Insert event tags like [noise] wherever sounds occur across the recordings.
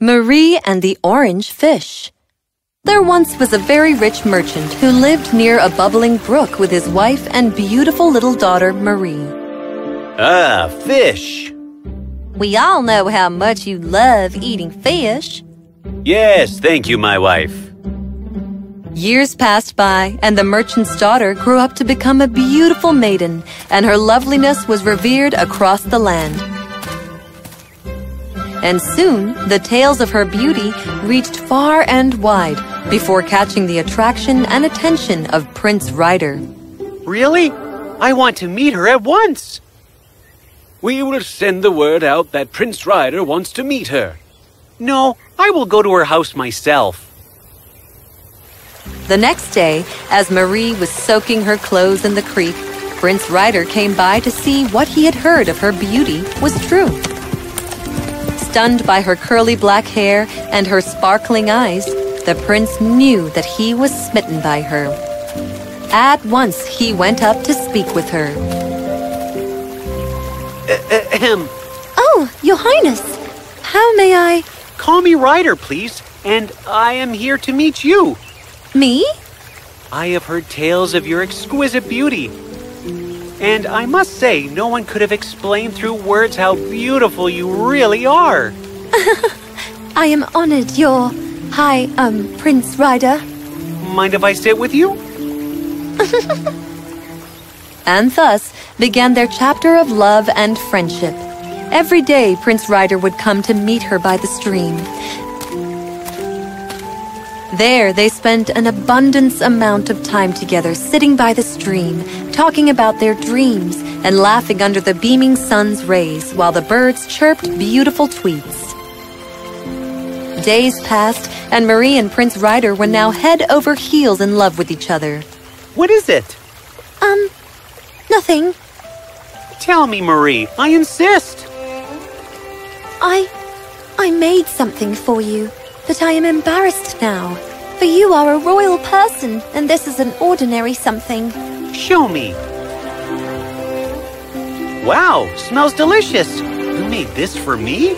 Marie and the Orange Fish. There once was a very rich merchant who lived near a bubbling brook with his wife and beautiful little daughter, Marie. Ah, fish. We all know how much you love eating fish. Yes, thank you, my wife. Years passed by, and the merchant's daughter grew up to become a beautiful maiden, and her loveliness was revered across the land. And soon, the tales of her beauty reached far and wide before catching the attraction and attention of Prince Ryder. Really? I want to meet her at once. We will send the word out that Prince Ryder wants to meet her. No, I will go to her house myself. The next day, as Marie was soaking her clothes in the creek, Prince Ryder came by to see what he had heard of her beauty was true. Stunned by her curly black hair and her sparkling eyes, the prince knew that he was smitten by her. At once, he went up to speak with her. Uh, uh, Ahem. Oh, Your Highness, how may I? Call me Ryder, please, and I am here to meet you. Me? I have heard tales of your exquisite beauty. And I must say, no one could have explained through words how beautiful you really are. [laughs] I am honored, Your High, um, Prince Ryder. Mind if I sit with you? [laughs] And thus began their chapter of love and friendship. Every day, Prince Ryder would come to meet her by the stream. There, they spent an abundance amount of time together, sitting by the stream, talking about their dreams and laughing under the beaming sun's rays while the birds chirped beautiful tweets. Days passed, and Marie and Prince Ryder were now head over heels in love with each other. What is it? Um, nothing. Tell me, Marie. I insist. I. I made something for you, but I am embarrassed now. For you are a royal person, and this is an ordinary something. Show me. Wow, smells delicious. You made this for me?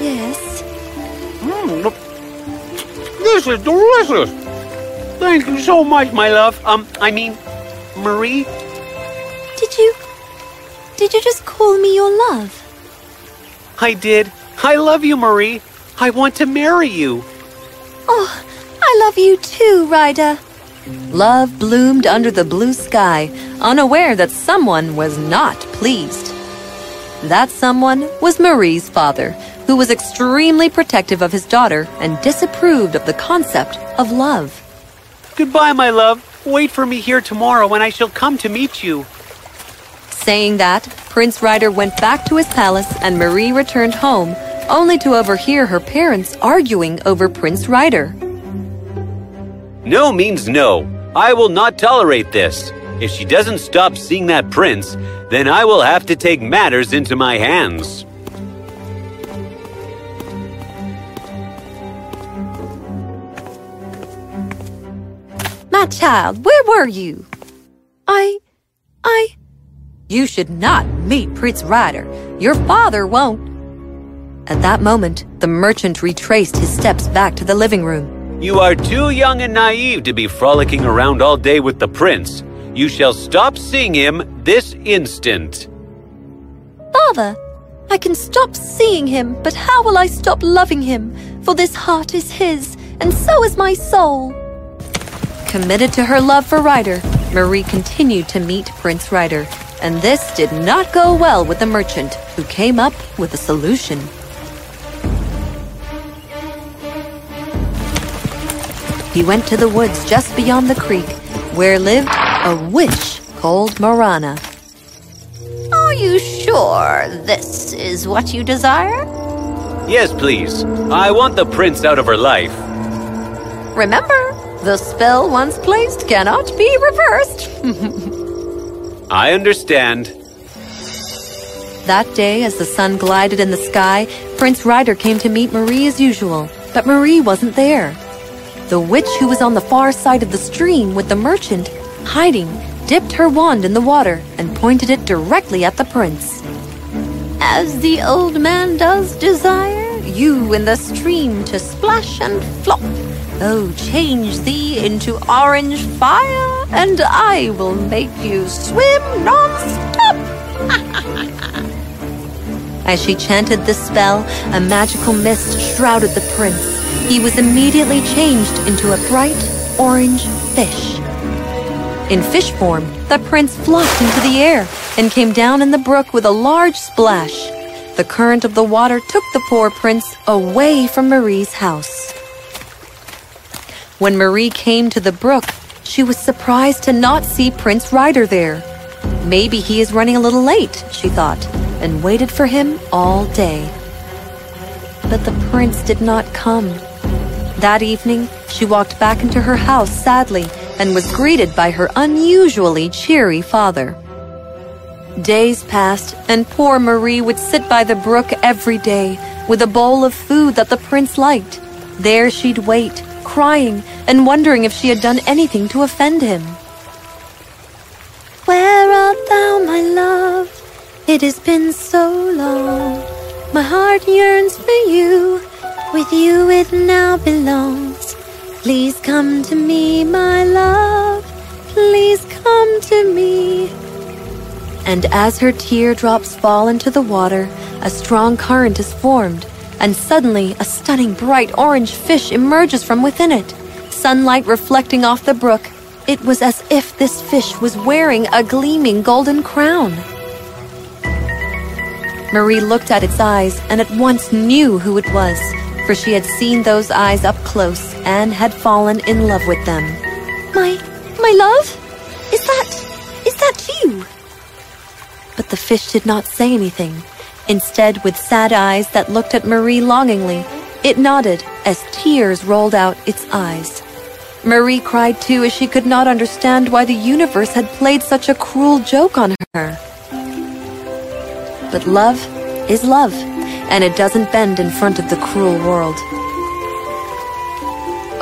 Yes. Mm. This is delicious. Thank you so much, my love. Um, I mean, Marie. Did you. Did you just call me your love? I did. I love you, Marie. I want to marry you. Oh, I love you too, Ryder. Love bloomed under the blue sky, unaware that someone was not pleased. That someone was Marie's father, who was extremely protective of his daughter and disapproved of the concept of love. Goodbye, my love. Wait for me here tomorrow when I shall come to meet you. Saying that, Prince Ryder went back to his palace and Marie returned home, only to overhear her parents arguing over Prince Ryder. No means no. I will not tolerate this. If she doesn't stop seeing that prince, then I will have to take matters into my hands. My child, where were you? I. I. You should not meet Prince Ryder. Your father won't. At that moment, the merchant retraced his steps back to the living room. You are too young and naive to be frolicking around all day with the prince. You shall stop seeing him this instant. Father, I can stop seeing him, but how will I stop loving him? For this heart is his, and so is my soul. Committed to her love for Ryder, Marie continued to meet Prince Ryder, and this did not go well with the merchant, who came up with a solution. He went to the woods just beyond the creek, where lived a witch called Marana. Are you sure this is what you desire? Yes, please. I want the prince out of her life. Remember, the spell once placed cannot be reversed. [laughs] I understand. That day, as the sun glided in the sky, Prince Ryder came to meet Marie as usual, but Marie wasn't there. The witch who was on the far side of the stream with the merchant, hiding, dipped her wand in the water and pointed it directly at the prince. As the old man does desire, you in the stream to splash and flop. Oh, change thee into orange fire, and I will make you swim non-stop. [laughs] As she chanted this spell, a magical mist shrouded the prince. He was immediately changed into a bright orange fish. In fish form, the prince flopped into the air and came down in the brook with a large splash. The current of the water took the poor prince away from Marie's house. When Marie came to the brook, she was surprised to not see Prince Ryder there. Maybe he is running a little late, she thought, and waited for him all day. But the prince did not come. That evening, she walked back into her house sadly and was greeted by her unusually cheery father. Days passed, and poor Marie would sit by the brook every day with a bowl of food that the prince liked. There she'd wait, crying and wondering if she had done anything to offend him. Where art thou, my love? It has been so long. My heart yearns for you. With you it now belongs. Please come to me, my love. Please come to me. And as her teardrops fall into the water, a strong current is formed, and suddenly a stunning bright orange fish emerges from within it. Sunlight reflecting off the brook, it was as if this fish was wearing a gleaming golden crown. Marie looked at its eyes and at once knew who it was, for she had seen those eyes up close and had fallen in love with them. My, my love? Is that, is that you? But the fish did not say anything. Instead, with sad eyes that looked at Marie longingly, it nodded as tears rolled out its eyes. Marie cried too as she could not understand why the universe had played such a cruel joke on her. But love is love, and it doesn't bend in front of the cruel world.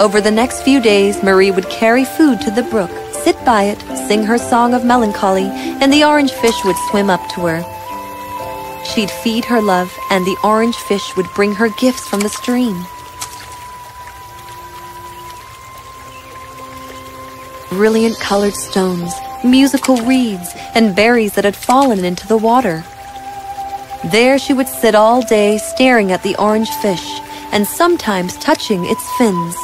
Over the next few days, Marie would carry food to the brook, sit by it, sing her song of melancholy, and the orange fish would swim up to her. She'd feed her love, and the orange fish would bring her gifts from the stream. Brilliant colored stones, musical reeds, and berries that had fallen into the water. There she would sit all day staring at the orange fish and sometimes touching its fins.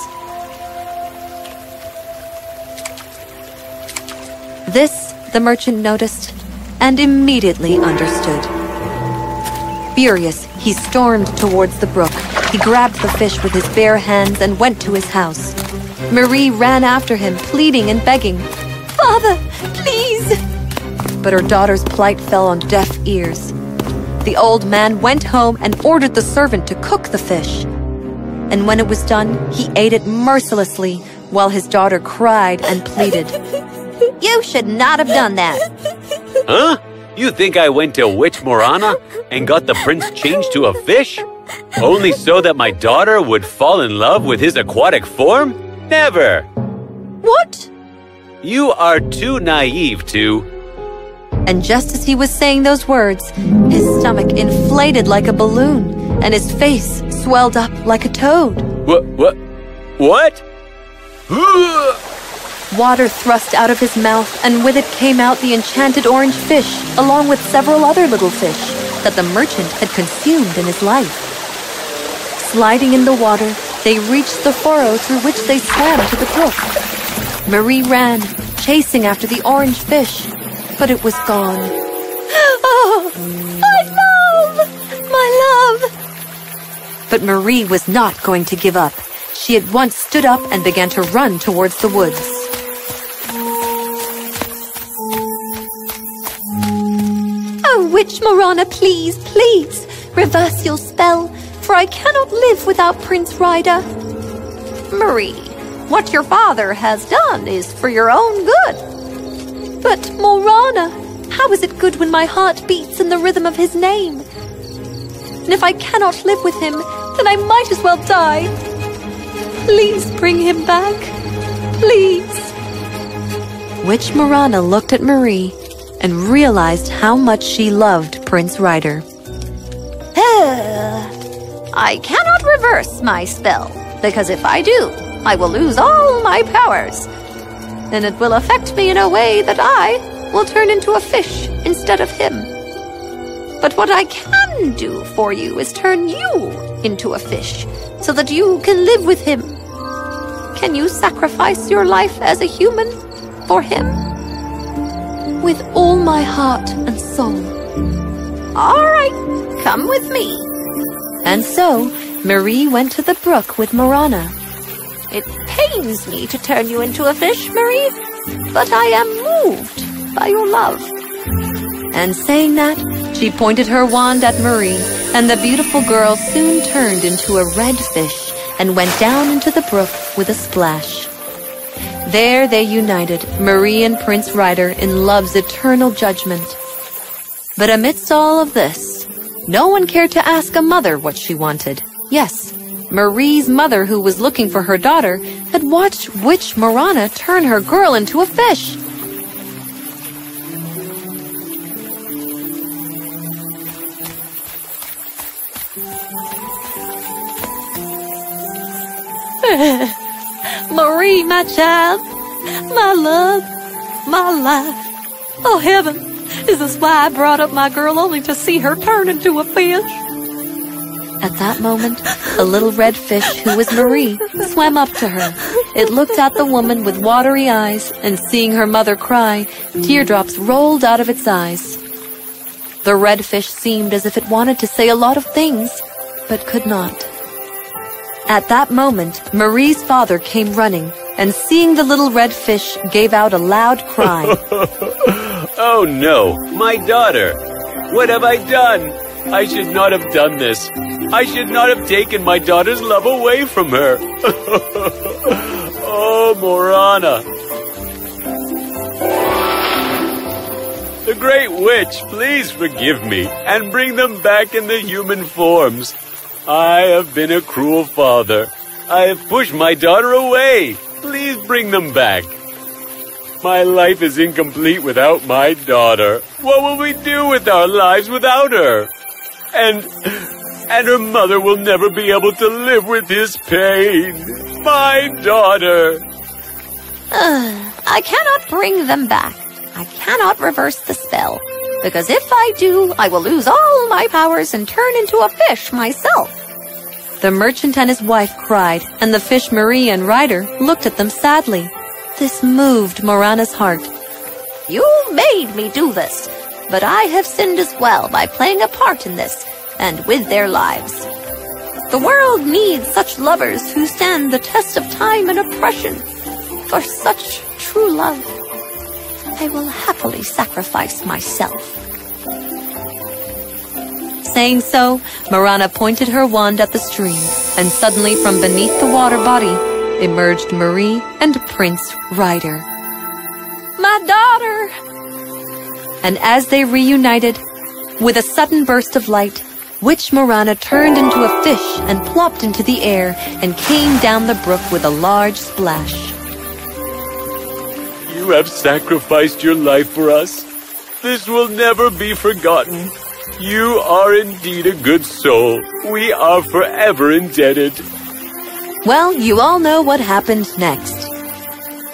This the merchant noticed and immediately understood. Furious, he stormed towards the brook. He grabbed the fish with his bare hands and went to his house. Marie ran after him, pleading and begging, Father, please! But her daughter's plight fell on deaf ears. The old man went home and ordered the servant to cook the fish. And when it was done, he ate it mercilessly while his daughter cried and pleaded. [laughs] You should not have done that. Huh? You think I went to Witch Morana and got the prince changed to a fish? Only so that my daughter would fall in love with his aquatic form? Never! What? You are too naive to. And just as he was saying those words, his stomach inflated like a balloon, and his face swelled up like a toad. What? What? What? Water thrust out of his mouth, and with it came out the enchanted orange fish, along with several other little fish that the merchant had consumed in his life. Sliding in the water, they reached the furrow through which they swam to the brook. Marie ran, chasing after the orange fish, but it was gone. [gasps] Oh, But Marie was not going to give up. She at once stood up and began to run towards the woods. Oh, Witch Morana, please, please, reverse your spell, for I cannot live without Prince Ryder. Marie, what your father has done is for your own good. But Morana, how is it good when my heart beats in the rhythm of his name? And if I cannot live with him, then I might as well die. Please bring him back. Please. Witch Morana looked at Marie and realized how much she loved Prince Ryder. [sighs] I cannot reverse my spell, because if I do, I will lose all my powers. And it will affect me in a way that I will turn into a fish instead of him. But what I can do for you is turn you into a fish so that you can live with him. Can you sacrifice your life as a human for him? With all my heart and soul. All right, come with me. And so, Marie went to the brook with Marana. It pains me to turn you into a fish, Marie, but I am moved by your love. And saying that, she pointed her wand at Marie, and the beautiful girl soon turned into a red fish and went down into the brook with a splash. There they united, Marie and Prince Ryder, in love's eternal judgment. But amidst all of this, no one cared to ask a mother what she wanted. Yes, Marie's mother, who was looking for her daughter, had watched Witch Marana turn her girl into a fish. [laughs] Marie, my child, my love, my life. Oh, heaven, is this why I brought up my girl only to see her turn into a fish? At that moment, a little red fish, who was Marie, swam up to her. It looked at the woman with watery eyes, and seeing her mother cry, teardrops rolled out of its eyes. The red fish seemed as if it wanted to say a lot of things, but could not. At that moment, Marie's father came running, and seeing the little red fish, gave out a loud cry. [laughs] oh no, my daughter! What have I done? I should not have done this. I should not have taken my daughter's love away from her. [laughs] oh, Morana. The Great Witch, please forgive me and bring them back in the human forms. I have been a cruel father. I have pushed my daughter away. Please bring them back. My life is incomplete without my daughter. What will we do with our lives without her? And and her mother will never be able to live with his pain. My daughter. I cannot bring them back. I cannot reverse the spell. Because if I do, I will lose all my powers and turn into a fish myself. The merchant and his wife cried, and the fish Marie and Ryder looked at them sadly. This moved Morana's heart. You made me do this, but I have sinned as well by playing a part in this, and with their lives. The world needs such lovers who stand the test of time and oppression. For such true love, I will happily sacrifice myself. Saying so, Marana pointed her wand at the stream, and suddenly from beneath the water body emerged Marie and Prince Ryder. My daughter! And as they reunited, with a sudden burst of light, Witch Marana turned into a fish and plopped into the air and came down the brook with a large splash. You have sacrificed your life for us. This will never be forgotten. You are indeed a good soul. We are forever indebted. Well, you all know what happened next.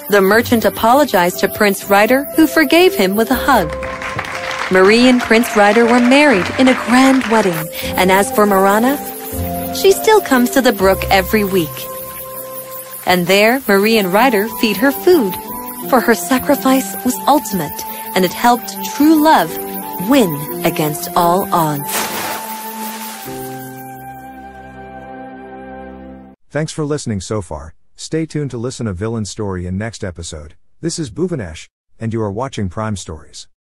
The merchant apologized to Prince Ryder, who forgave him with a hug. Marie and Prince Ryder were married in a grand wedding, and as for Marana, she still comes to the brook every week. And there, Marie and Ryder feed her food, for her sacrifice was ultimate, and it helped true love win against all odds. Thanks for listening so far. Stay tuned to listen a villain story in next episode. This is Bhuvanesh, and you are watching Prime Stories.